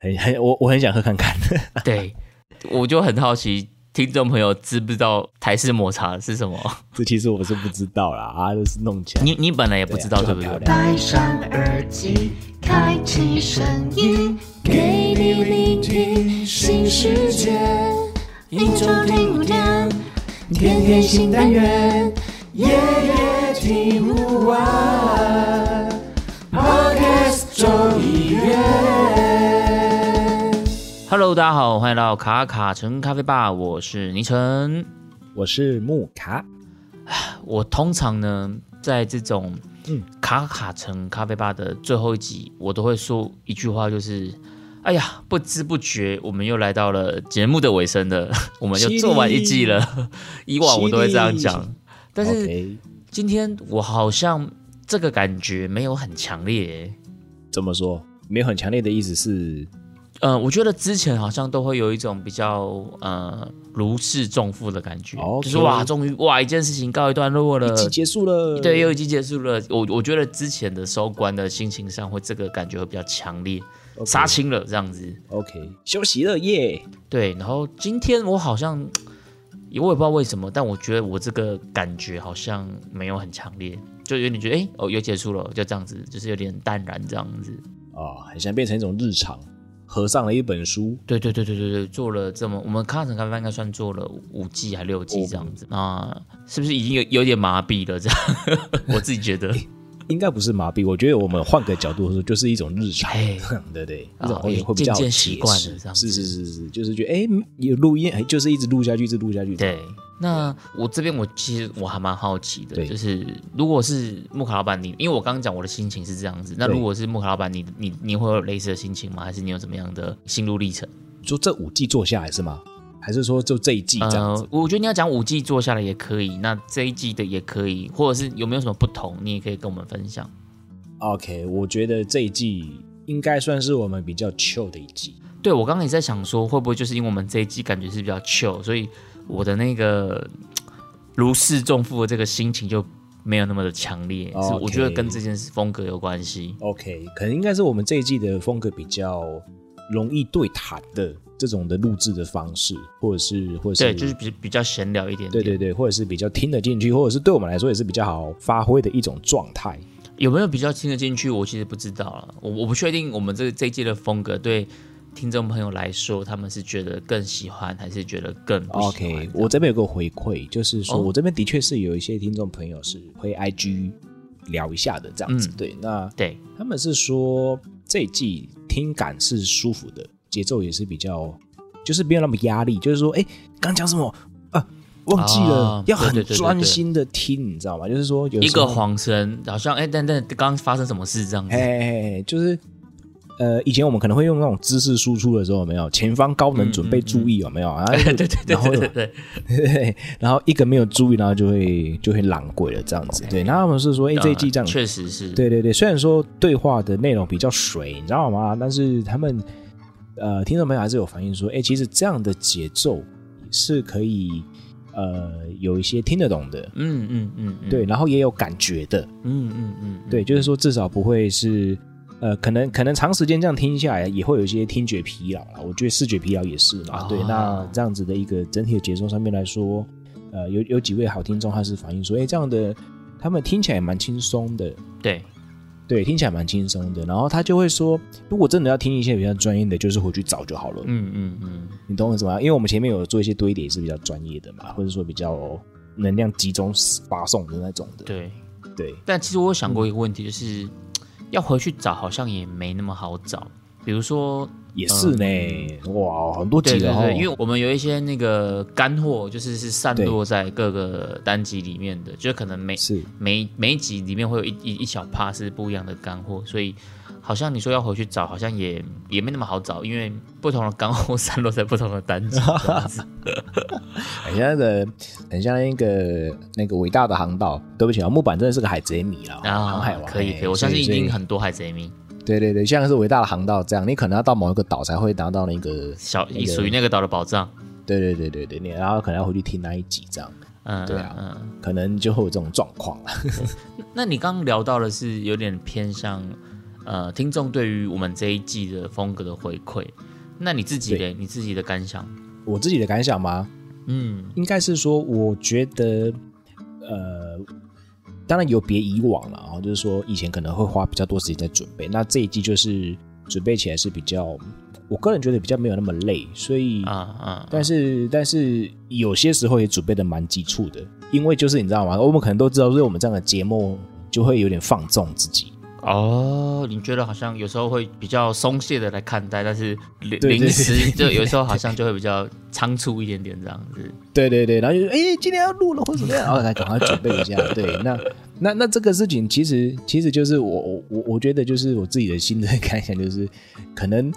很很我我很想喝看看。对，我就很好奇，听众朋友知不知道台式抹茶是什么？这其实我是不知道啦，啊，就是弄起来。你你本来也不知道对不对？戴上耳机，开启声音，给你聆听新世界，一周听五天，天天新单元，夜夜听不完。Hello，大家好，欢迎来到卡卡城咖啡吧，我是倪晨，我是木卡。我通常呢，在这种嗯卡卡城咖啡吧的最后一集，我都会说一句话，就是哎呀，不知不觉我们又来到了节目的尾声了，我们又做完一季了。以往我都会这样讲，但是今天我好像这个感觉没有很强烈。怎么说？没有很强烈的意思是？呃，我觉得之前好像都会有一种比较呃如释重负的感觉，okay. 就是哇，终于哇一件事情告一段落了，已经结束了，对，又已经结束了。我我觉得之前的收官的心情上会这个感觉会比较强烈，杀、okay. 青了这样子。OK，休息了耶。Yeah. 对，然后今天我好像我也不知道为什么，但我觉得我这个感觉好像没有很强烈，就有点觉得哎哦又结束了，就这样子，就是有点淡然这样子。啊，很像变成一种日常。合上了一本书，对对对对对对，做了这么，我们卡卡城咖啡应该算做了五季还六季这样子，那、哦、是不是已经有有点麻痹了？这样，我自己觉得。应该不是麻痹，我觉得我们换个角度说，就是一种日常，对 对，一种会比较习惯的，是是是是，就是觉得哎，有录音，哎，就是一直录下去，一直录下去，对。那我这边我其实我还蛮好奇的，就是如果是木卡老板你，因为我刚刚讲我的心情是这样子，那如果是木卡老板你你你会有类似的心情吗？还是你有怎么样的心路历程？就这五季做下来是吗？还是说就这一季这样子？呃，我觉得你要讲五季做下来也可以，那这一季的也可以，或者是有没有什么不同，你也可以跟我们分享。OK，我觉得这一季应该算是我们比较 chill 的一季。对，我刚刚也在想说，会不会就是因为我们这一季感觉是比较 chill，所以。我的那个 如释重负的这个心情就没有那么的强烈我觉得跟这件事风格有关系。OK，可能应该是我们这一季的风格比较容易对谈的这种的录制的方式，或者是或者是对，就是比比较闲聊一点点，对对对，或者是比较听得进去，或者是对我们来说也是比较好发挥的一种状态。有没有比较听得进去？我其实不知道了，我我不确定我们这这一季的风格对。听众朋友来说，他们是觉得更喜欢，还是觉得更不喜欢？OK，我这边有个回馈，就是说我这边的确是有一些听众朋友是会 IG 聊一下的这样子。嗯、对，那对他们是说这一季听感是舒服的，节奏也是比较，就是没有那么压力。就是说，哎，刚讲什么啊？忘记了，哦、要很专心的听，对对对对，你知道吗？就是说有，有一个晃神，好像哎，但但刚发生什么事这样子？哎，就是。呃，以前我们可能会用那种知识输出的时候，有没有前方高能准备注意，有没有？对对对对对对，对，然后一个没有注意，然后就会就会狼鬼了这样子。对，然后他们是说，哎、欸，这一季这样，确实是。对对对，虽然说对话的内容比较水，你知道吗？但是他们呃，听众朋友还是有反映说，哎、欸，其实这样的节奏是可以呃有一些听得懂的，嗯嗯嗯，对，然后也有感觉的，嗯嗯嗯，对，就是说至少不会是。呃，可能可能长时间这样听下来，也会有一些听觉疲劳了。我觉得视觉疲劳也是嘛。Oh. 对，那这样子的一个整体的节奏上面来说，呃，有有几位好听众他是反映说，哎，这样的他们听起来蛮轻松的。对，对，听起来蛮轻松的。然后他就会说，如果真的要听一些比较专业的，就是回去找就好了。嗯嗯嗯，你懂我什么？因为我们前面有做一些堆叠是比较专业的嘛，或者说比较能量集中发送的那种的。对对。但其实我有想过一个问题，就是。嗯要回去找好像也没那么好找，比如说也是呢、嗯，哇，很多集了，对对对，因为我们有一些那个干货，就是是散落在各个单集里面的，就可能每是。每每一集里面会有一一一小趴是不一样的干货，所以好像你说要回去找，好像也也没那么好找，因为不同的干货散落在不同的单集。很像那个，很像那个那个伟大的航道。对不起啊，木板真的是个海贼迷了。啊，航海王可以可以，我相信一定很多海贼迷。对对对，像是伟大的航道这样，你可能要到某一个岛才会拿到那个小，属、那、于、个、那个岛的宝藏。对对对对对，你然后可能要回去听那一集这样。嗯，对啊，嗯，可能就会有这种状况了。那你刚刚聊到的是有点偏向。呃听众对于我们这一季的风格的回馈。那你自己的你自己的感想？我自己的感想吗？嗯，应该是说，我觉得，呃，当然有别以往了啊，就是说以前可能会花比较多时间在准备，那这一季就是准备起来是比较，我个人觉得比较没有那么累，所以啊啊，但是但是有些时候也准备的蛮急促的，因为就是你知道吗？我们可能都知道，所以我们这样的节目就会有点放纵自己。哦，你觉得好像有时候会比较松懈的来看待，但是临临时就有时候好像就会比较仓促一点点这样子。对对对，然后就哎、欸，今天要录了或者怎么样，然后来赶快准备一下。对，那那那这个事情其实其实就是我我我我觉得就是我自己的心的感想，就是可能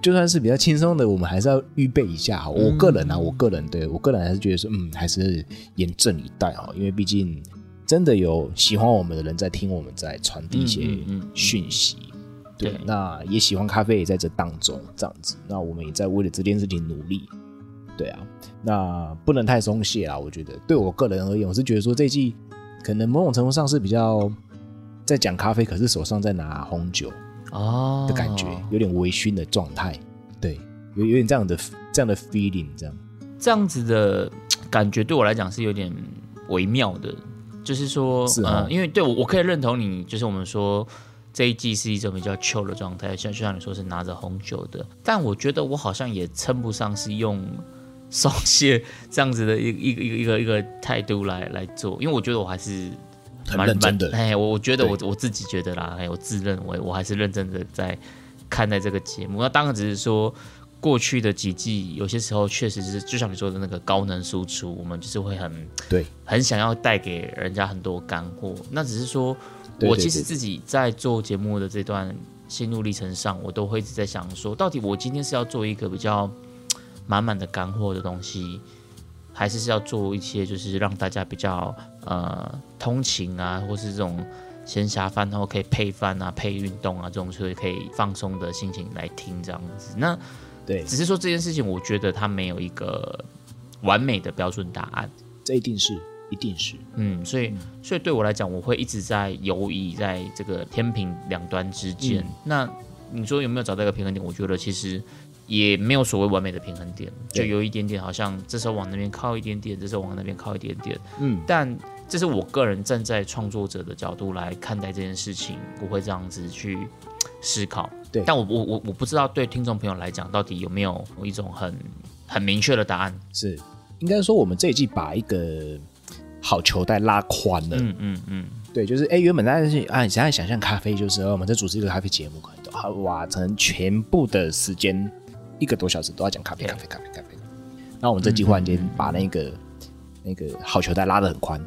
就算是比较轻松的，我们还是要预备一下。我个人啊，嗯、我个人对我个人还是觉得说，嗯，还是严阵以待啊，因为毕竟。真的有喜欢我们的人在听，我们在传递一些讯息，对，对，那也喜欢咖啡也在这当中这样子，那我们也在为了这件事情努力，对啊，那不能太松懈啊，我觉得对我个人而言，我是觉得说这一季可能某种程度上是比较在讲咖啡，可是手上在拿红酒哦。的感觉，有点微醺的状态，对，有有点这样的这样的 feeling，这样。这样子的感觉对我来讲是有点微妙的。就是说，是哦、呃，因为对我我可以认同你，就是我们说这一季是一种比较 chill 的状态，像就像你说是拿着红酒的，但我觉得我好像也称不上是用松懈这样子的一一个一个一个一个态度来来做，因为我觉得我还是蛮很认真的，哎，我我觉得我我自己觉得啦，哎，我自认为我还是认真的在看待这个节目，那当然只是说。过去的几季，有些时候确实是，就像你说的那个高能输出，我们就是会很对，很想要带给人家很多干货。那只是说，我其实自己在做节目的这段心路历程上，我都会一直在想说，到底我今天是要做一个比较 满满的干货的东西，还是是要做一些就是让大家比较呃通勤啊，或是这种闲暇饭，然后可以配饭啊、配运动啊这种，所以可以放松的心情来听这样子。那对，只是说这件事情，我觉得它没有一个完美的标准答案。这一定是，一定是，嗯，所以，所以对我来讲，我会一直在犹豫在这个天平两端之间。嗯、那你说有没有找到一个平衡点？我觉得其实也没有所谓完美的平衡点，就有一点点好像这时候往那边靠一点点，这时候往那边靠一点点。嗯，但这是我个人站在创作者的角度来看待这件事情，我会这样子去思考。对，但我我我我不知道对听众朋友来讲，到底有没有一种很很明确的答案？是，应该说我们这一季把一个好球带拉宽了。嗯嗯嗯，对，就是哎，原本大家是啊，你现在想象咖啡就是我们在主持一个咖啡节目，可能都哇，可能全部的时间一个多小时都要讲咖啡，咖啡，咖啡，咖啡。那我们这季忽然间把那个那个好球带拉得很宽。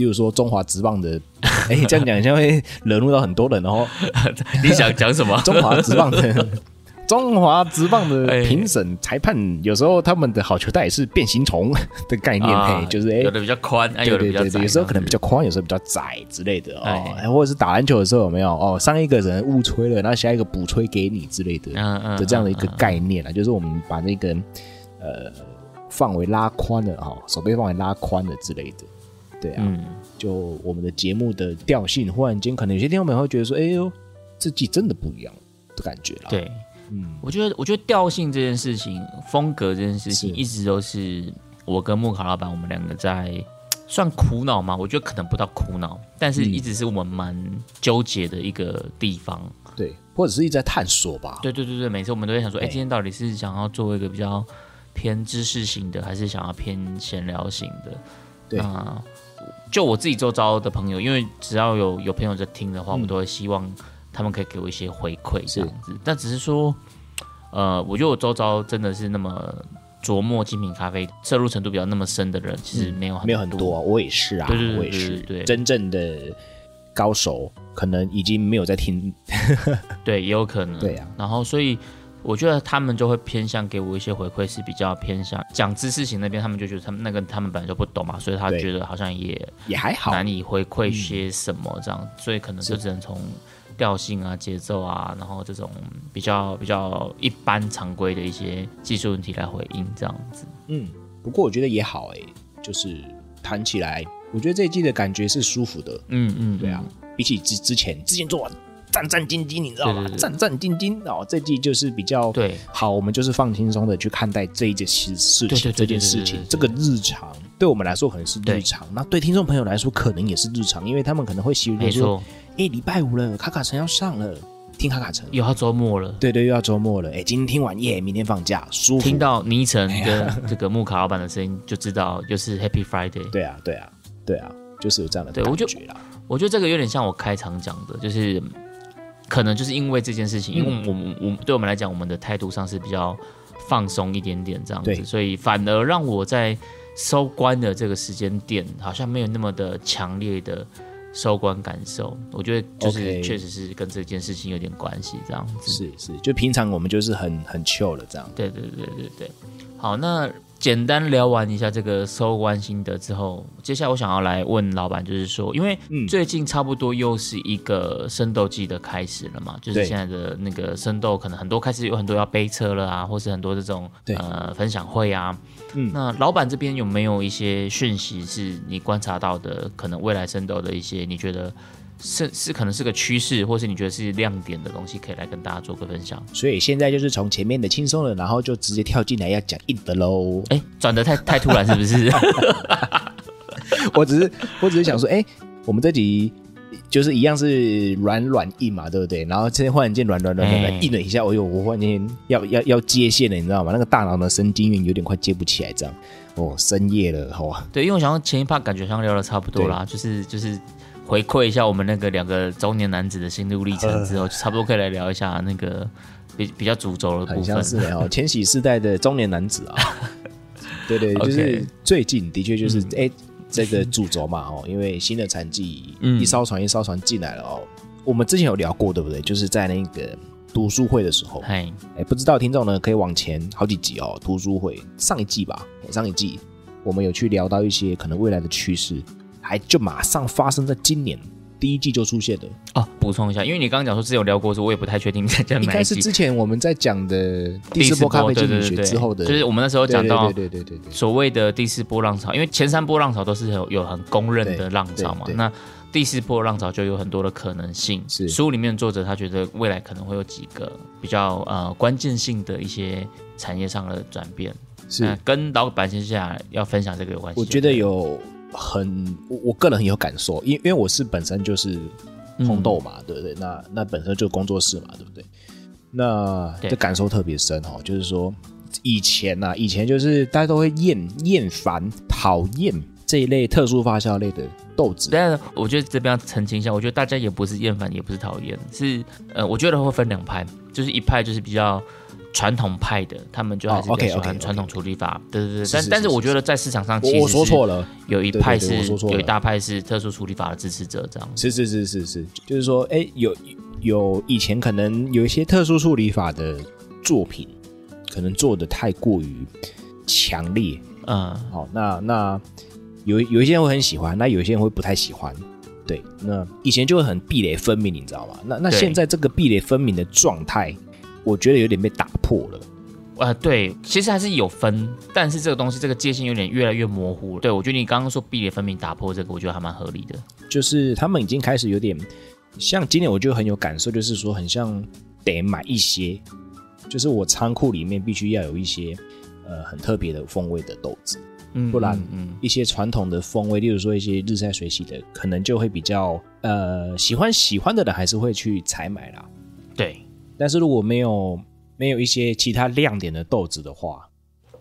例如说中华职棒的，哎、欸，这样讲一下会惹怒到很多人哦。你想讲什么？中华职棒的 中华职棒的评审裁判，有时候他们的好球带也是变形虫的概念，嘿、啊，就是哎，有的比较宽，有的比较窄，有时候可能比较宽，有时候比较窄之类的哦。哎，或者是打篮球的时候有没有哦？上一个人误吹了，然后下一个补吹给你之类的，嗯嗯，的这样的一个概念啊，就是我们把那个呃范围拉宽了哈，手背范围拉宽了之类的。对啊，嗯、就我们的节目的调性，忽然间可能有些听众朋友会觉得说：“哎呦，这季真的不一样的感觉了。”对，嗯，我觉得，我觉得调性这件事情，风格这件事情，一直都是我跟木卡老板我们两个在算苦恼吗？我觉得可能不到苦恼，但是一直是我们蛮纠结的一个地方。对，或者是一直在探索吧。对对对对，每次我们都会想说：“哎，今天到底是想要做一个比较偏知识型的，还是想要偏闲聊型的？”对啊。就我自己周遭的朋友，因为只要有有朋友在听的话，嗯、我都会希望他们可以给我一些回馈这样子。但只是说，呃，我觉得我周遭真的是那么琢磨精品咖啡、摄入程度比较那么深的人，其实没有很多、嗯、没有很多、啊。我也是啊，对对对对对，我也是。对，真正的高手可能已经没有在听。对，也有可能。对啊，然后所以。我觉得他们就会偏向给我一些回馈，是比较偏向讲知识型那边，他们就觉得他们那个他们本来就不懂嘛，所以他觉得好像也也还好，难以回馈些什么这样，所以可能就只能从调性啊、节奏啊，然后这种比较比较一般常规的一些技术问题来回应这样子。嗯，不过我觉得也好哎、欸，就是谈起来，我觉得这一季的感觉是舒服的。嗯嗯，对啊，比起之之前之前做完。战战兢兢，你知道吗？对对对战战兢兢哦，这季就是比较对好，我们就是放轻松的去看待这一件事事情，这件事情，这个日常对我们来说可能是日常，那对，对听众朋友来说可能也是日常，因为他们可能会习惯说，哎，礼拜五了，卡卡城要上了。听卡卡城又要周末了，对对，又要周末了。哎，今天听完耶，明天放假，舒服。听到倪晨跟这个木卡老板的声音，就知道就是 Happy Friday。对啊，对啊，对啊，就是有这样的对我觉啦。我觉得这个有点像我开场讲的，就是可能就是因为这件事情，嗯、因为我们我对我们来讲，我们的态度上是比较放松一点点这样子，所以反而让我在收官的这个时间点，好像没有那么的强烈的。收官感受，我觉得就是确实是跟这件事情有点关系，这样子。是是，就平常我们就是很很 chill 了，这样。对对对对对。好，那简单聊完一下这个收官心得之后，接下来我想要来问老板，就是说，因为最近差不多又是一个生豆季的开始了嘛，就是现在的那个生豆可能很多开始有很多要背车了啊，或是很多这种呃分享会啊。嗯，那老板这边有没有一些讯息是你观察到的？可能未来生豆的一些，你觉得是是可能是个趋势，或是你觉得是亮点的东西，可以来跟大家做个分享。所以现在就是从前面的轻松了，然后就直接跳进来要讲硬的喽。哎，转的太太突然是不是？我只是我只是想说，哎，我们这集。就是一样是软软硬嘛，对不对？然后现在忽然间软软软软软硬了一下，哎呦，我忽然间要要要接线了，你知道吗？那个大脑的神经元有点快接不起来，这样哦，深夜了，好吧？对，因为我想到前一趴感觉上聊的差不多啦，就是就是回馈一下我们那个两个中年男子的心路历程之后，就差不多可以来聊一下那个比比较主轴的部分。是哦，千禧世代的中年男子啊，对，对对，就是最近的确就是哎。嗯这个 主轴嘛，哦，因为新的产季一艘船一艘船进来了哦。嗯、我们之前有聊过，对不对？就是在那个读书会的时候，哎嘿，不知道听众呢可以往前好几集哦。读书会上一季吧，上一季我们有去聊到一些可能未来的趋势，还就马上发生在今年。第一季就出现的哦，补充一下，因为你刚刚讲说之前有聊过，说我也不太确定你在讲哪一季。应该是之前我们在讲的第四波咖啡经济学之后的，就是我们那时候讲到对对对对所谓的第四波浪潮，因为前三波浪潮都是有有很公认的浪潮嘛，那第四波浪潮就有很多的可能性。是书里面作者他觉得未来可能会有几个比较呃关键性的一些产业上的转变，是跟老板接下来要分享这个有关系。我觉得有。很，我我个人很有感受，因因为我是本身就是红豆嘛，嗯、对不对？那那本身就工作室嘛，对不对？那这感受特别深哦，就是说以前呐、啊，以前就是大家都会厌厌烦、讨厌这一类特殊发酵类的豆子。但是我觉得这边要澄清一下，我觉得大家也不是厌烦，也不是讨厌，是呃，我觉得会分两派，就是一派就是比较。传统派的，他们就还是比较喜欢传统处理法，对对对。但但是我觉得在市场上，其实我说错了，有一派是，有一大派是特殊处理法的支持者，这样。是是是是是，就是说，哎，有有以前可能有一些特殊处理法的作品，可能做的太过于强烈，嗯，好，那那有有一些人会很喜欢，那有一些人会不太喜欢，对。那以前就会很壁垒分明，你知道吗？那那现在这个壁垒分明的状态。我觉得有点被打破了，呃，对，其实还是有分，但是这个东西这个界限有点越来越模糊了。对，我觉得你刚刚说壁垒分明打破这个，我觉得还蛮合理的。就是他们已经开始有点像今年，我就很有感受，就是说很像得买一些，就是我仓库里面必须要有一些呃很特别的风味的豆子，嗯，不然嗯一些传统的风味，例如说一些日晒水洗的，可能就会比较呃喜欢喜欢的人还是会去采买啦，对。但是如果没有没有一些其他亮点的豆子的话，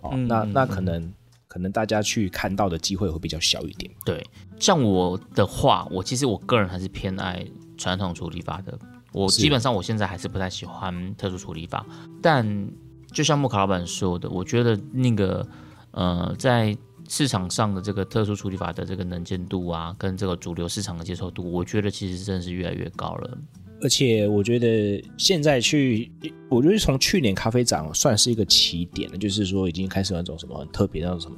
哦，嗯、那那可能可能大家去看到的机会会比较小一点。对，像我的话，我其实我个人还是偏爱传统处理法的。我基本上我现在还是不太喜欢特殊处理法。但就像木卡老板说的，我觉得那个呃，在市场上的这个特殊处理法的这个能见度啊，跟这个主流市场的接受度，我觉得其实真的是越来越高了。而且我觉得现在去，我觉得从去年咖啡展算是一个起点了，就是说已经开始那种什么很特别那种什么，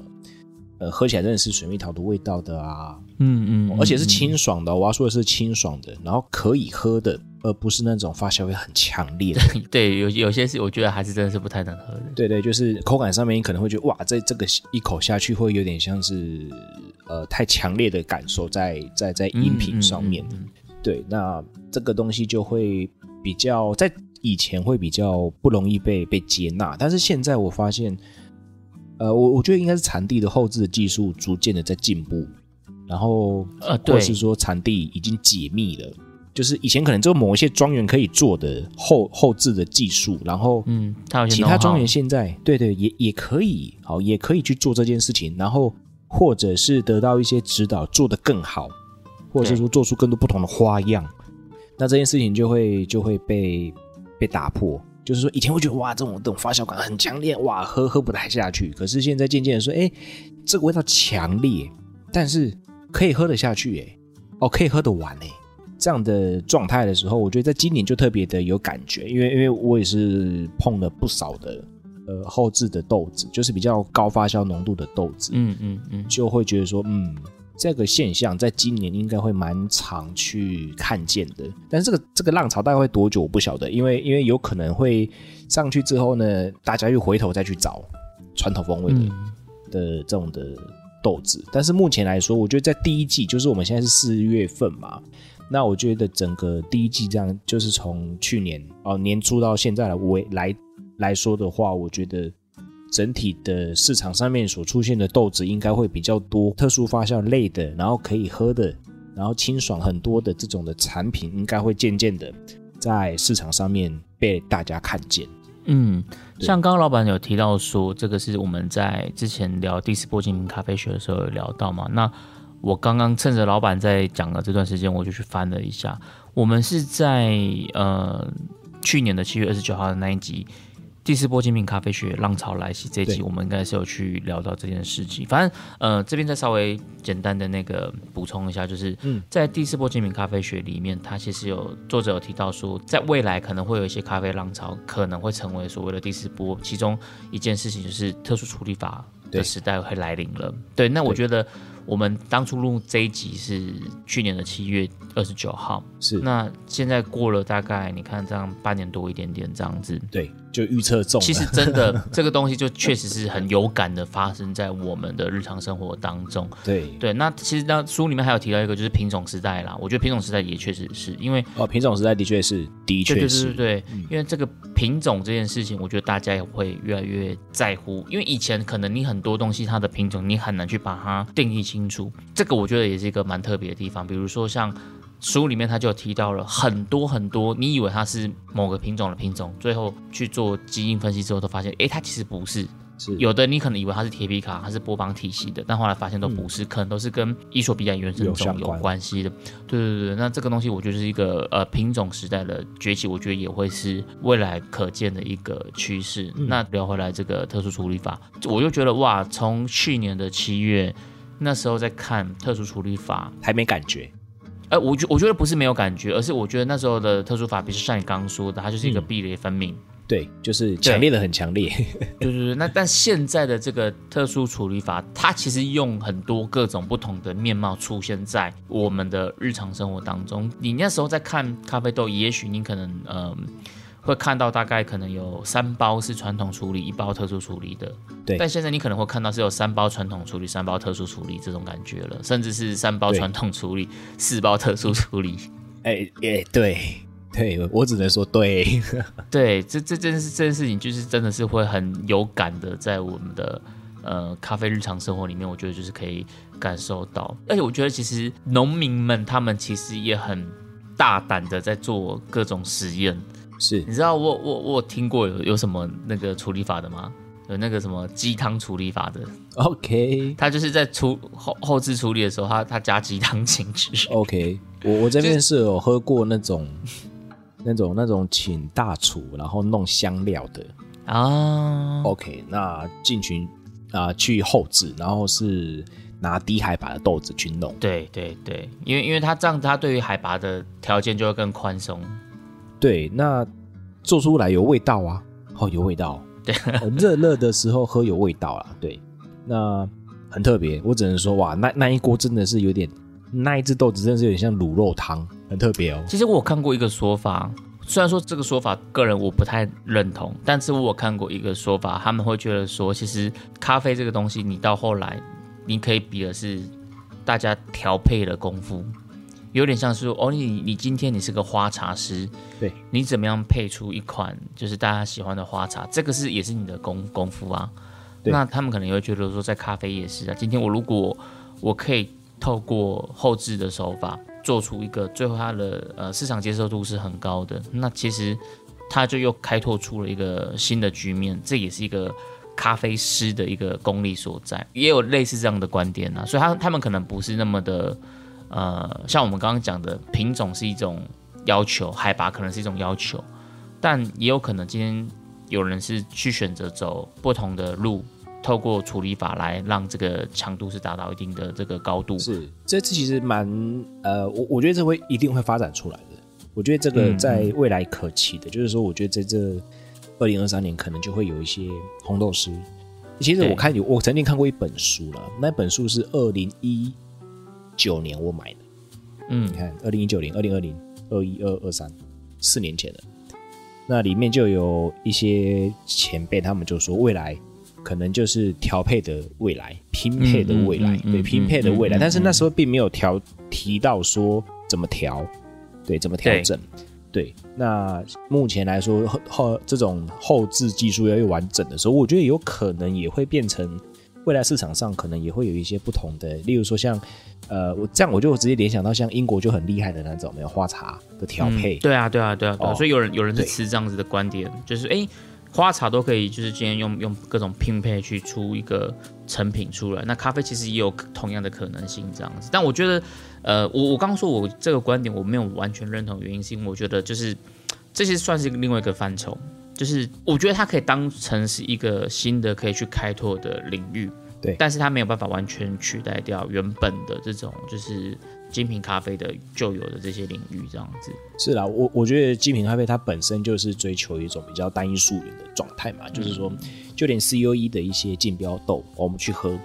呃，喝起来真的是水蜜桃的味道的啊，嗯嗯，嗯，而且是清爽的，我要说的是清爽的，然后可以喝的，而不是那种发酵味很强烈的。对，有有些是我觉得还是真的是不太能喝的。对对，就是口感上面你可能会觉得哇，这这个一口下去会有点像是呃太强烈的感受在在在饮品上面。嗯嗯嗯嗯对，那这个东西就会比较在以前会比较不容易被被接纳，但是现在我发现，呃，我我觉得应该是产地的后置的技术逐渐的在进步，然后呃，对，或者是说产地已经解密了。就是以前可能只有某一些庄园可以做的后后置的技术，然后嗯，其他庄园现在对对也也可以好，也可以去做这件事情，然后或者是得到一些指导，做得更好，或者是说做出更多不同的花样，那这件事情就会就会被被打破。就是说以前会觉得哇，这种这种发酵感很强烈，哇，喝喝不太下去。可是现在渐渐的说，哎，这个味道强烈，但是可以喝得下去，哎，哦，可以喝得完，哎。这样的状态的时候，我觉得在今年就特别的有感觉，因为因为我也是碰了不少的呃后置的豆子，就是比较高发酵浓度的豆子，嗯嗯嗯，就会觉得说，嗯，这个现象在今年应该会蛮常去看见的。但是这个这个浪潮大概会多久，我不晓得，因为因为有可能会上去之后呢，大家又回头再去找传统风味的、嗯、的这种的豆子。但是目前来说，我觉得在第一季，就是我们现在是四月份嘛。那我觉得整个第一季这样，就是从去年哦年初到现在来为来来说的话，我觉得整体的市场上面所出现的豆子应该会比较多，特殊发酵类的，然后可以喝的，然后清爽很多的这种的产品，应该会渐渐的在市场上面被大家看见。嗯，像刚刚老板有提到说，这个是我们在之前聊第四波精品咖啡学的时候有聊到嘛？那我刚刚趁着老板在讲的这段时间，我就去翻了一下。我们是在呃去年的七月二十九号的那一集《第四波精品咖啡学浪潮来袭》这一集，我们应该是有去聊到这件事情。反正呃这边再稍微简单的那个补充一下，就是在《第四波精品咖啡学》里面，它其实有作者有提到说，在未来可能会有一些咖啡浪潮可能会成为所谓的第四波，其中一件事情就是特殊处理法的时代会来临了。对，那我觉得。我们当初录这一集是去年的七月二十九号，是那现在过了大概你看这样半年多一点点这样子，对，就预测中。其实真的这个东西就确实是很有感的发生在我们的日常生活当中。对对，那其实当书里面还有提到一个就是品种时代啦，我觉得品种时代也确实是因为哦，品种时代的确是的确是，对对对对对，嗯，因为这个品种这件事情，我觉得大家也会越来越在乎，因为以前可能你很多东西它的品种你很难去把它定义清楚，这个我觉得也是一个蛮特别的地方。比如说像书里面他就提到了很多很多，你以为它是某个品种的品种，最后去做基因分析之后，都发现，哎，它其实不是。是有的你可能以为它是铁皮卡，它是波旁体系的，但后来发现都不是，嗯、可能都是跟伊索比亚原生种有关系的。对对对，那这个东西我觉得是一个呃品种时代的崛起，我觉得也会是未来可见的一个趋势。嗯、那聊回来这个特殊处理法，我就觉得哇，从去年的七月。那时候在看特殊处理法，还没感觉。呃，我觉我觉得不是没有感觉，而是我觉得那时候的特殊法，比如像你刚刚说的，它就是一个壁垒分明，嗯，对，就是强烈的很强烈。对对对，那但现在的这个特殊处理法，它其实用很多各种不同的面貌出现在我们的日常生活当中。你那时候在看咖啡豆，也许你可能嗯。呃会看到大概可能有三包是传统处理，一包特殊处理的。对。但现在你可能会看到是有三包传统处理，三包特殊处理这种感觉了，甚至是三包传统处理，四包特殊处理。哎哎，对对，我只能说对。对，这这件事这件事情就是真的是会很有感的，在我们的呃咖啡日常生活里面，我觉得就是可以感受到。而且我觉得其实农民们他们其实也很大胆的在做各种实验。是，你知道我我我听过有有什么那个处理法的吗？有那个什么鸡汤处理法的？OK，他就是在处后后置处理的时候，他他加鸡汤进去。OK，我我这边是有喝过那种 那种那种请大厨然后弄香料的啊。OK，那进群啊去后置，然后是拿低海拔的豆子去弄。对对对，因为因为他这样，他对于海拔的条件就会更宽松。对，那做出来有味道啊，哦，有味道。对，热热的时候喝有味道啊。对，那很特别，我只能说哇，那那一锅真的是有点，那一只豆子真的是有点像卤肉汤，很特别哦。其实我有看过一个说法，虽然说这个说法个人我不太认同，但是我有看过一个说法，他们会觉得说，其实咖啡这个东西，你到后来你可以比的是大家调配的功夫。有点像是说哦，你你今天你是个花茶师，对，你怎么样配出一款就是大家喜欢的花茶，这个是也是你的功功夫啊。那他们可能也会觉得说，在咖啡也是啊。今天我如果我可以透过后置的手法做出一个最后它的呃市场接受度是很高的，那其实它就又开拓出了一个新的局面，这也是一个咖啡师的一个功力所在。也有类似这样的观点啊，所以他他们可能不是那么的。呃，像我们刚刚讲的品种是一种要求，海拔可能是一种要求，但也有可能今天有人是去选择走不同的路，透过处理法来让这个强度是达到一定的这个高度。是，这次其实蛮呃，我我觉得这会一定会发展出来的。我觉得这个在未来可期的，嗯、就是说，我觉得在这二零二三年可能就会有一些红豆师。其实我看有，我曾经看过一本书了，那本书是二零一。九年我买的，嗯，你看，二零一九年、二零二零、二一、二二三，四年前的，那里面就有一些前辈，他们就说未来可能就是调配的未来，拼配的未来，对，拼配的未来。但是那时候并没有调提到说怎么调，对，怎么调整，对。那目前来说后后这种后置技术要越完整的时候，我觉得有可能也会变成未来市场上可能也会有一些不同的，例如说像。呃，我这样我就直接联想到像英国就很厉害的那种，没有花茶的调配。嗯。对啊，对啊，对啊，对啊。哦、所以有人有人是持这样子的观点，就是哎，花茶都可以，就是今天用用各种拼配去出一个成品出来。那咖啡其实也有同样的可能性这样子。但我觉得，呃，我我刚刚说我这个观点我没有完全认同，原因是因为我觉得就是这些算是另外一个范畴，就是我觉得它可以当成是一个新的可以去开拓的领域。对，但是它没有办法完全取代掉原本的这种就是精品咖啡的旧有的这些领域，这样子。是啦，我我觉得精品咖啡它本身就是追求一种比较单一溯源的状态嘛，嗯、就是说，就连 COE 的一些竞标豆，我们去喝，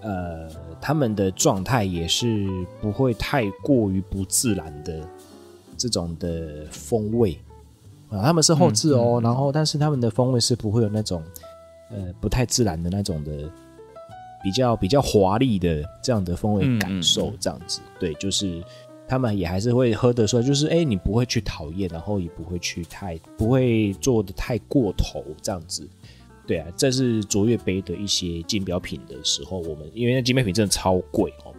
呃，他们的状态也是不会太过于不自然的这种的风味啊，他们是后置哦，嗯嗯、然后但是他们的风味是不会有那种呃不太自然的那种的。比较比较华丽的这样的风味感受，这样子，嗯嗯、对，就是他们也还是会喝得出来，就是哎、欸，你不会去讨厌，然后也不会去太不会做的太过头，这样子，对啊，这是卓越杯的一些竞标品的时候，我们因为那竞标品真的超贵哦，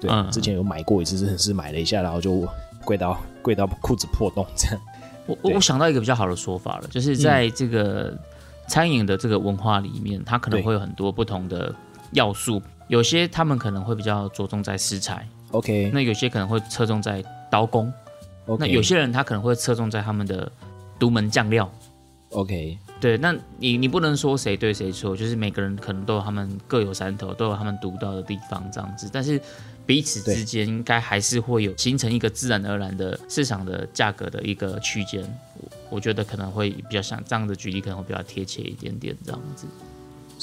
对，嗯、之前有买过一次，真的是买了一下，然后就 贵到贵到裤子破洞这样。我我想到一个比较好的说法了，就是在这个餐饮的这个文化里面，它可能会有很多不同的。要素有些他们可能会比较着重在食材，OK，那有些可能会侧重在刀工，OK，那有些人他可能会侧重在他们的独门酱料，OK，对，那你你不能说谁对谁错，就是每个人可能都有他们各有山头，都有他们独到的地方这样子，但是彼此之间应该还是会有形成一个自然而然的市场的价格的一个区间，我我觉得可能会比较像这样的举例可能会比较贴切一点点这样子。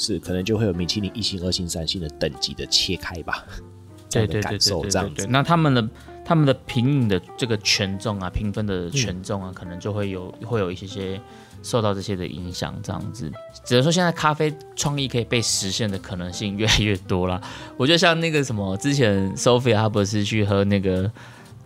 是，可能就会有米其林一星、二星、三星的等级的切开吧，这样的感受这样子。那他们的他们的评饮的这个权重啊，评分的权重啊，嗯、可能就会有会有一些些受到这些的影响，这样子。只能说现在咖啡创意可以被实现的可能性越来越多了。我觉得像那个什么，之前 Sophia 她不是去喝那个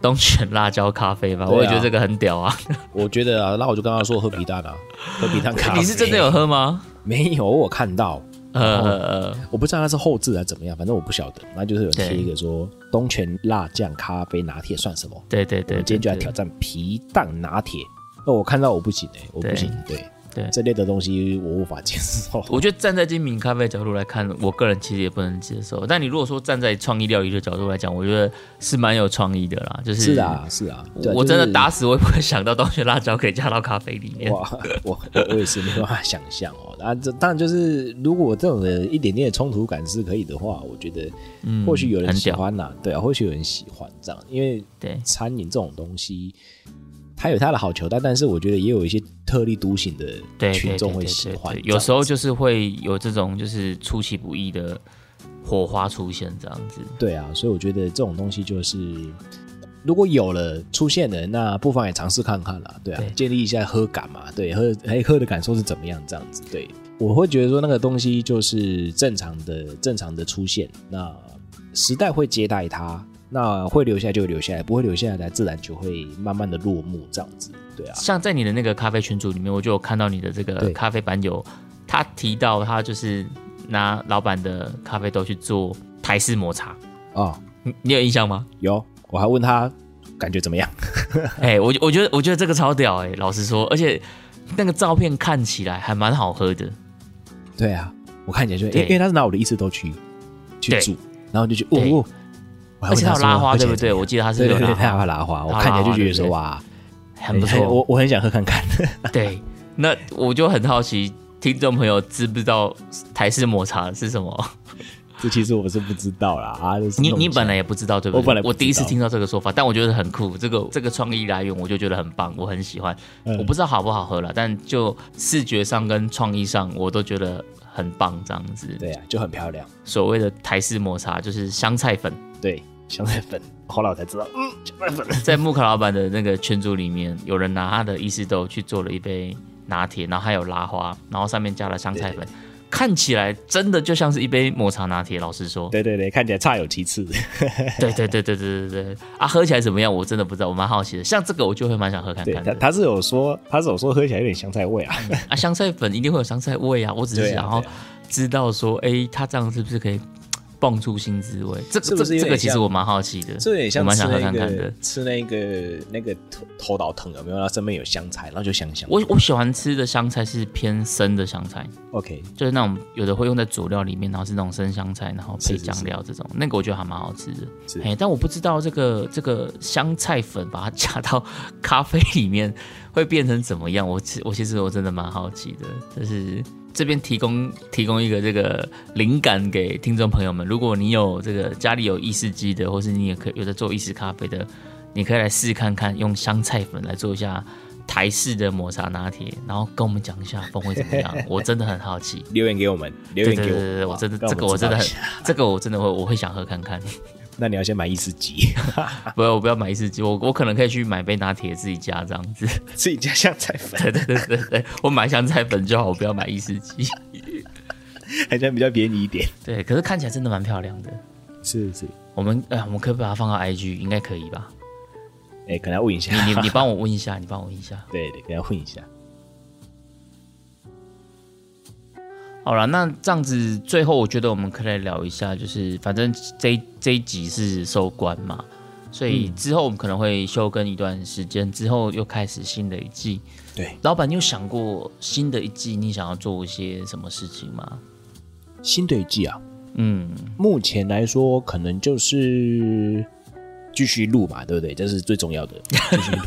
东泉辣椒咖啡吧？啊、我也觉得这个很屌啊。我觉得啊，那我就跟他说喝皮蛋啊，喝皮蛋咖啡。你是真的有喝吗？没有，我看到，呃，我不知道它是后置还是怎么样，反正我不晓得。那就是有贴一个说东泉辣酱咖啡拿铁算什么？对对对，今天就来挑战皮蛋拿铁。那我看到我不行哎，我不行，对对，这类的东西我无法接受。我觉得站在精品咖啡角度来看，我个人其实也不能接受。但你如果说站在创意料理的角度来讲，我觉得是蛮有创意的啦。就是是啊是啊，我真的打死我也不会想到东泉辣椒可以加到咖啡里面。哇，我我也是没办法想象哦。啊，这当然就是，如果这种的一点点的冲突感是可以的话，我觉得，或许有人喜欢呐、对啊，或许有人喜欢这样，因为对餐饮这种东西，它有他的好球，但但是我觉得也有一些特立独行的群众会喜欢，有时候就是会有这种就是出其不意的火花出现这样子，对啊，所以我觉得这种东西就是。如果有了出现的，那不妨也尝试看看啦，对啊，对。建立一下喝感嘛，对，喝哎喝的感受是怎么样这样子，对，我会觉得说那个东西就是正常的正常的出现，那时代会接待它，那会留下来就留下来，不会留下来，自然就会慢慢的落幕这样子。对啊，像在你的那个咖啡群组里面，我就有看到你的这个咖啡版友，他提到他就是拿老板的咖啡豆去做台式抹茶哦，你你有印象吗？有，我还问他感觉怎么样？哎、欸，我我觉得我觉得这个超屌哎、欸，老实说，而且那个照片看起来还蛮好喝的。对啊，我看起来就因为因为他是拿我的意思都去去煮，然后就觉得哦哦。而且他有拉花，对不对？我记得他是有拉花，拉花。我看起来就觉得说哇，很不错。我我很想喝看看。对，那我就很好奇，听众朋友知不知道台式抹茶是什么？这其实我是不知道啦啊！你你本来也不知道对不对？我本来我第一次听到这个说法，但我觉得很酷。这个这个创意来源，我就觉得很棒，我很喜欢。我不知道好不好喝了，但就视觉上跟创意上，我都觉得很棒。这样子，对啊，就很漂亮。所谓的台式抹茶，就是香菜粉，对。香菜粉，后来我才知道，嗯，香菜粉 在木卡老板的那个群组里面，有人拿他的意式豆去做了一杯拿铁，然后还有拉花，然后上面加了香菜粉，对对对，看起来真的就像是一杯抹茶拿铁。老实说，对对对，看起来差有其次。对对对对对对对啊，喝起来怎么样？我真的不知道，我蛮好奇的。像这个，我就会蛮想喝看看。他他是有说，他是有说喝起来有点香菜味啊。啊，香菜粉一定会有香菜味啊。我只是想要知道说，哎、啊啊，他这样是不是可以？蹦出新滋味，这个这这个其实我蛮好奇的，这有点像蛮想喝看看的。吃那个那个头头岛藤有没有？它上面有香菜，然后就香香。我我喜欢吃的香菜是偏生的香菜，OK，就是那种有的会用在佐料里面，然后是那种生香菜，然后配酱料这种，那个我觉得还蛮好吃的。哎，但我不知道这个这个香菜粉把它加到咖啡里面会变成怎么样。我其我其实我真的蛮好奇的，就是。这边提供提供一个这个灵感给听众朋友们，如果你有这个家里有意式机的，或是你也可以有在做意式咖啡的，你可以来试试看看，用香菜粉来做一下台式的抹茶拿铁，然后跟我们讲一下风味怎么样。我真的很好奇，留言给我们，留言给我对对对，我真的这个我真的很，这个我真的会我会想喝看看。那你要先买意式机，不要我不要买意式机，我我可能可以去买杯拿铁自己加这样子，自己加香菜粉。对对对对对，我买香菜粉就好，我不要买意式机，好像比较便宜一点。对，可是看起来真的蛮漂亮的。是是，我们哎、呃，我们可以把它放到 IG，应该可以吧？哎、欸，可能要问一下，你你你帮我问一下，你帮我问一下。对对，给他问一下。好了，那这样子，最后我觉得我们可以来聊一下，就是反正这一这一集是收官嘛，所以之后我们可能会休更一段时间，之后又开始新的一季。对，老板，你有想过新的一季你想要做一些什么事情吗？新的一季啊，嗯，目前来说可能就是继续录嘛，对不对？这是最重要的。继续录。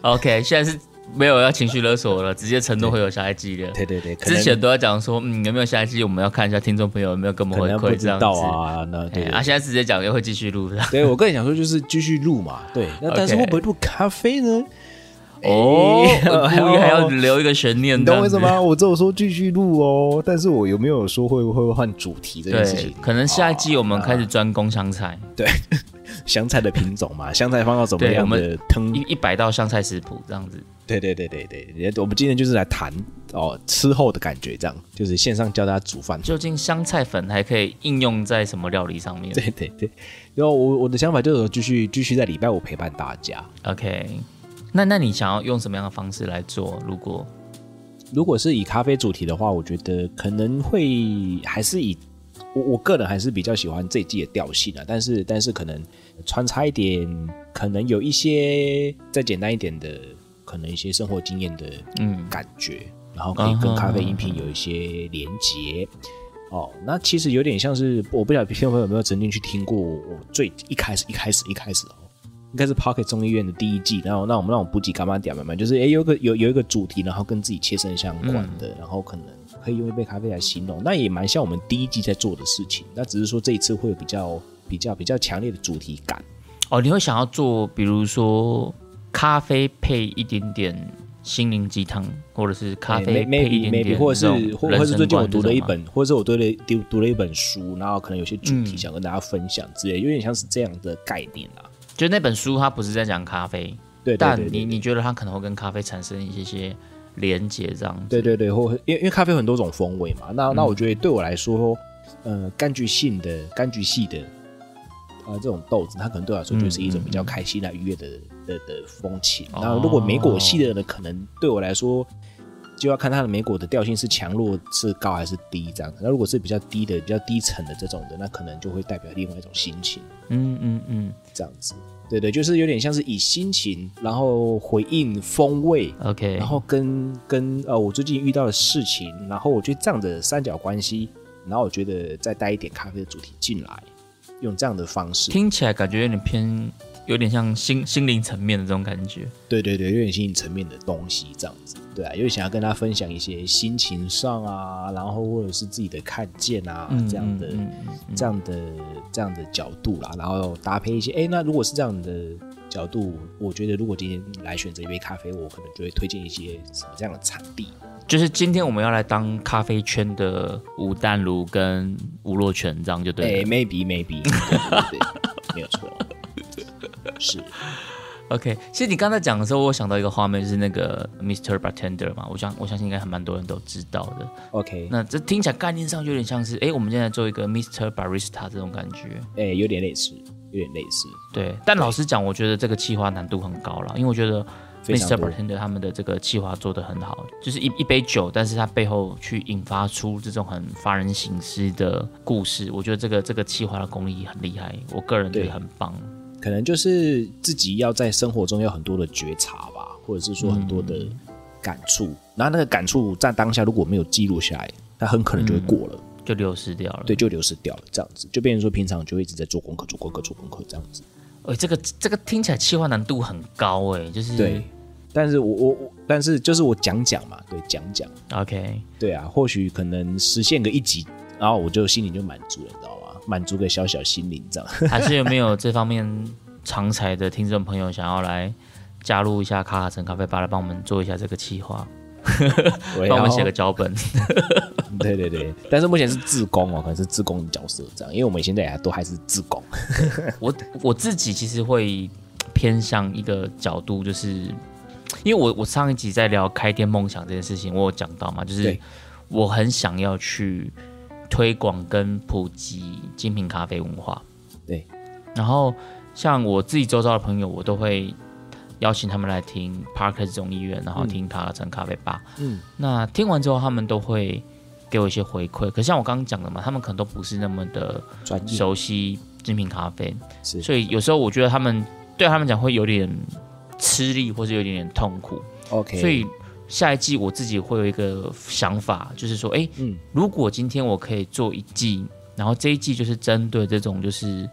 OK，现在是。没有要情绪勒索了，直接承诺会有下一季的。对对对，之前都要讲说，嗯，有没有下一季？我们要看一下听众朋友有没有跟我们回馈这样子。啊，那对，啊，现在直接讲又会继续录的。对，我跟你讲说就是继续录嘛，对。那但是会不会录咖啡呢？哦，故意还要留一个悬念，你懂为什么？我只有说继续录哦，但是我有没有说会不会换主题这件事情？可能下一季我们开始专攻香菜。对。香菜的品种嘛，香菜放到怎么样的汤？一一百道香菜食谱这样子。对对对对对，我们今天就是来谈哦，吃后的感觉，这样就是线上教大家煮饭。究竟香菜粉还可以应用在什么料理上面？对对对，然后我我的想法就是继续继续在礼拜五陪伴大家。OK，那那你想要用什么样的方式来做？如果如果是以咖啡主题的话，我觉得可能会还是以。我我个人还是比较喜欢这一季的调性啊，但是但是可能穿插一点，可能有一些再简单一点的，可能一些生活经验的嗯感觉，嗯，然后可以跟咖啡饮品有一些连结。哦，那其实有点像是我不晓得听 众朋友有没有曾经去听过我最一开始一开始一开始哦，应该是 Pocket 众议院的第一季，然后那我们那种补给干嘛点嘛嘛，就是哎有个有有一个主题，然后跟自己切身相关的，嗯，然后可能。可以用一杯咖啡来形容，那也蛮像我们第一季在做的事情。那只是说这一次会有比较比较比较强烈的主题感。哦，你会想要做，比如说咖啡配一点点心灵鸡汤，或者是咖啡配一点点 maybe, maybe, 或者是或者是最近我读了一本，或者是我读了读读了一本书，然后可能有些主题想跟大家分享之类，嗯、有点像是这样的概念啦。就那本书它不是在讲咖啡，对，对，对，对，但你你觉得它可能会跟咖啡产生一些些。连接这样，对对对，或因为因为咖啡有很多种风味嘛，那、嗯、那我觉得对我来说，呃，柑橘性的柑橘系的呃这种豆子，它可能对我来说就是一种比较开心啊、愉悦的的的风情。然后如果莓果系的呢，可能对我来说。就要看它的莓果的调性是强弱是高还是低这样子。那如果是比较低的、比较低沉的这种的，那可能就会代表另外一种心情。嗯嗯嗯，这样子，对对，就是有点像是以心情，然后回应风味，OK，然后跟跟呃我最近遇到的事情，然后我觉得这样的三角关系，然后我觉得再带一点咖啡的主题进来，用这样的方式，听起来感觉有点偏。有点像心心灵层面的这种感觉，对对对，有点心灵层面的东西这样子，对啊，因为想要跟他分享一些心情上啊，然后或者是自己的看见啊，嗯、这样的、嗯嗯、这样的这样的角度啦，然后搭配一些，哎，那如果是这样的角度，我觉得如果今天来选择一杯咖啡，我可能就会推荐一些什么这样的产地，就是今天我们要来当咖啡圈的吴淡如跟吴若权，这样就对了，哎，maybe maybe，对对对，没有错。是，OK。其实你刚才讲的时候，我想到一个画面，就是那个 Mr. Bartender 嘛。我想，我相信应该还蛮多人都知道的。OK，那这听起来概念上有点像是，哎，我们现在做一个 Mr. Barista 这种感觉，哎，有点类似，有点类似。对，但老实讲，我觉得这个企划难度很高了，因为我觉得 Mr. Bartender 他们的这个企划做得很好，就是一一杯酒，但是它背后去引发出这种很发人省思的故事，我觉得这个这个企划的功力很厉害，我个人觉得很棒。可能就是自己要在生活中有很多的觉察吧，或者是说很多的感触。嗯、然后那个感触在当下如果没有记录下来，它很可能就会过了，嗯、就流失掉了。对，就流失掉了，这样子就变成说平常就一直在做功课、做功课、做功课这样子。哎，这个这个听起来气化难度很高哎，就是对。但是我我我，但是就是我讲讲嘛，对，讲讲。OK，对啊，或许可能实现个一级，然后我就心里就满足了，你知道吗？满足个小小心灵，这样。还是有没有这方面常才的听众朋友想要来加入一下卡卡城咖啡吧，来帮我们做一下这个企划，帮我们写个脚本。对对对，但是目前是自工哦，可能是自工的角色这样，因为我们现在都还是自工。我我自己其实会偏向一个角度，就是因为我我上一集在聊开店梦想这件事情，我有讲到嘛，就是我很想要去。推广跟普及精品咖啡文化，对。然后像我自己周遭的朋友，我都会邀请他们来听 Parker 众议院，然后听卡拉城咖啡吧。嗯。那听完之后，他们都会给我一些回馈。可像我刚刚讲的嘛，他们可能都不是那么的熟悉精品咖啡，是。所以有时候我觉得他们对他们讲会有点吃力，或者有点点痛苦。OK。所以。下一季我自己会有一个想法，就是说，哎，嗯，如果今天我可以做一季，然后这一季就是针对这种，就是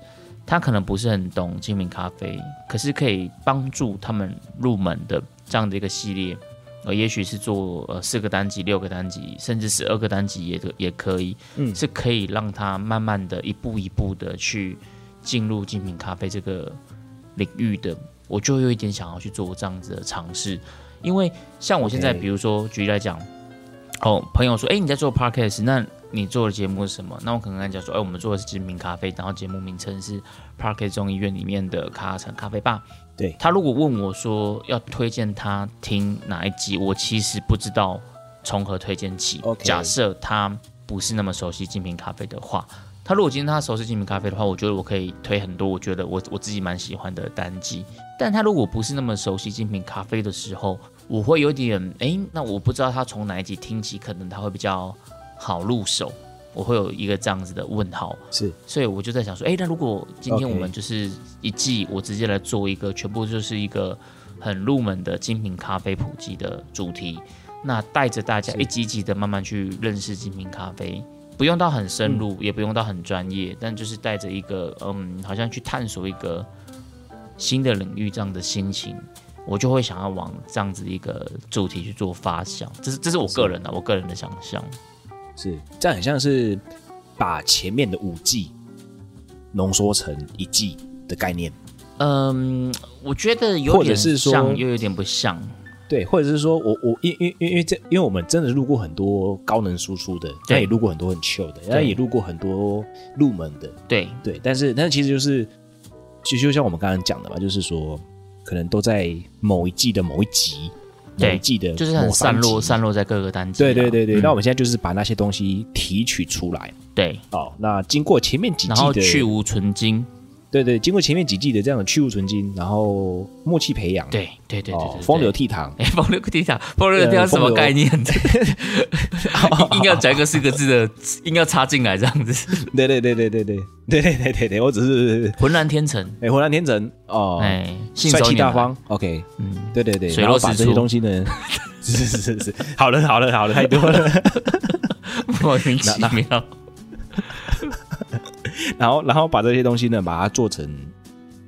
他可能不是很懂精品咖啡，可是可以帮助他们入门的这样的一个系列，呃，也许是做呃四个单集、六个单集，甚至十二个单集也也可以，嗯，是可以让他慢慢的一步一步的去进入精品咖啡这个领域的，我就有一点想要去做这样子的尝试。因为像我现在，比如说举例来讲，哦，朋友说，哎，你在做 podcast，那你做的节目是什么？那我可能跟他讲说，哎，我们做的是精品咖啡，然后节目名称是 Parker 众议院里面的卡卡城咖啡吧。对，他如果问我说要推荐他听哪一集，我其实不知道从何推荐起。假设他不是那么熟悉精品咖啡的话。他如果今天他熟悉精品咖啡的话，我觉得我可以推很多，我觉得我我自己蛮喜欢的单季。但他如果不是那么熟悉精品咖啡的时候，我会有点哎、欸，那我不知道他从哪一集听起，可能他会比较好入手。我会有一个这样子的问号。是，所以我就在想说，哎、欸，那如果今天我们就是一季，我直接来做一个全部就是一个很入门的精品咖啡普及的主题，那带着大家一集一集的慢慢去认识精品咖啡。不用到很深入，嗯、也不用到很专业，但就是带着一个嗯，好像去探索一个新的领域这样的心情，我就会想要往这样子一个主题去做发想。这是这是我个人的，我个人的想象。是这样，很像是把前面的五季浓缩成一季的概念。嗯，我觉得有点像，又有点不像。对，或者是说我我因因因因为这，因为我们真的录过很多高能输出的，但也录过很多很 chill 的，然后也录过很多入门的，对对。但是但是其实就是，其实就像我们刚刚讲的嘛，就是说可能都在某一季的某一集，某一季的就是很散落散落在各个单集。对对对对。那、嗯、我们现在就是把那些东西提取出来，对。哦，那经过前面几季的，然后去无存菁。对对，经过前面几季的这样的去芜存菁，然后默契培养，对对对对，风流倜傥，哎，风流倜傥，风流倜傥什么概念？硬要讲个四个字的，硬要插进来这样子。对对对对对对对对对对对，我只是浑然天成，哎，浑然天成哦，哎，帅气大方，OK，嗯，对对对，然后把这些东西呢，是是是是，好了好了好了，太多了，莫名其妙。然后，然后把这些东西呢，把它做成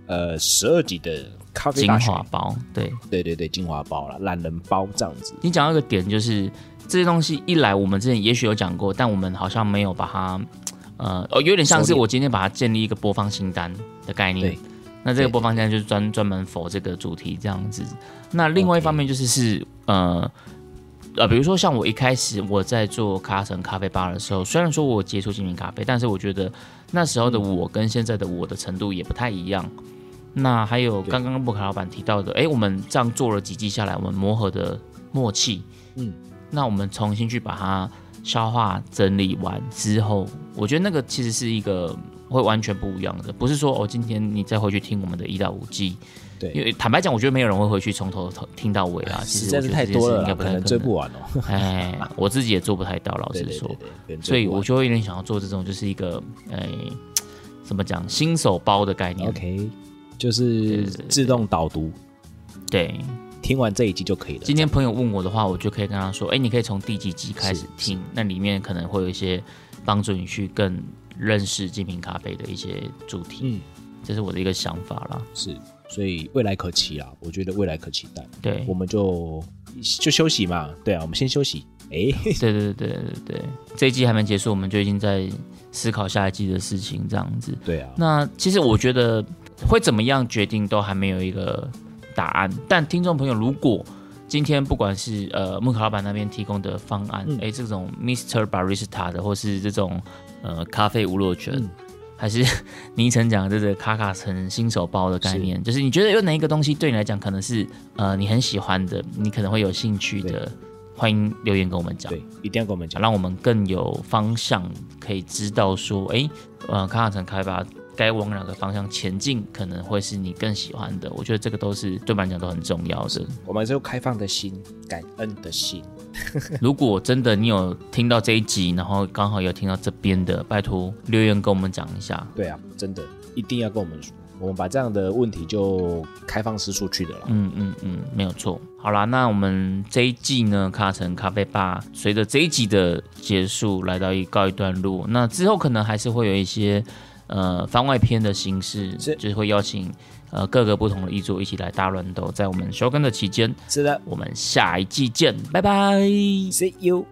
呃十二级的咖啡精华包，对对对对，精华包了，懒人包这样子。你讲到一个点，就是这些东西一来，我们之前也许有讲过，但我们好像没有把它呃哦，有点像是我今天把它建立一个播放清单的概念。那这个播放清单就是专专门 for 这个主题这样子。那另外一方面就是是呃。呃，比如说像我一开始我在做卡城咖啡吧的时候，虽然说我接触精品咖啡，但是我觉得那时候的我跟现在的我的程度也不太一样。那还有刚刚布卡老板提到的，哎，我们这样做了几季下来，我们磨合的默契，嗯，那我们重新去把它消化整理完之后，我觉得那个其实是一个会完全不一样的，不是说哦，今天你再回去听我们的一到五季。对，因为坦白讲，我觉得没有人会回去从头听到尾啊。其实实在是太多了，应该可能追不完哦。哎，我自己也做不太到，老实说。对对对，所以我就会有点想要做这种，就是一个哎，怎么讲，新手包的概念。OK，就是自动导读。对，听完这一集就可以了。今天朋友问我的话，我就可以跟他说：“哎，你可以从第几集开始听，那里面可能会有一些帮助你去更认识精品咖啡的一些主题。”嗯，这是我的一个想法啦。是。所以未来可期啊，我觉得未来可期待。对，我们就就休息嘛。对啊，我们先休息。哎，对对对对对，这一季还没结束，我们就已经在思考下一季的事情，这样子。对啊。那其实我觉得会怎么样决定都还没有一个答案。但听众朋友，如果今天不管是呃木卡老板那边提供的方案，哎、嗯，这种 Mr. Barista 的，或是这种呃咖啡无落卷。嗯还是 倪晨讲的这个卡卡城新手包的概念，是就是你觉得有哪一个东西对你来讲可能是呃你很喜欢的，你可能会有兴趣的，欢迎留言跟我们讲。对，一定要跟我们讲，让我们更有方向，可以知道说，哎，呃，卡卡城开发该往哪个方向前进，可能会是你更喜欢的。我觉得这个都是对我们来讲都很重要的。我们是有开放的心，感恩的心。如果真的你有听到这一集，然后刚好有听到这边的，拜托留言跟我们讲一下。对啊，真的一定要跟我们说，我们把这样的问题就开放式出去的了。嗯嗯嗯，没有错。好啦，那我们这一季呢，卡城咖啡吧，随着这一集的结束，来到一告一段落。那之后可能还是会有一些呃番外篇的形式，是就是会邀请。呃，各个不同的艺作一起来大乱斗，在我们休更的期间，是的，我们下一季见，拜拜，See you。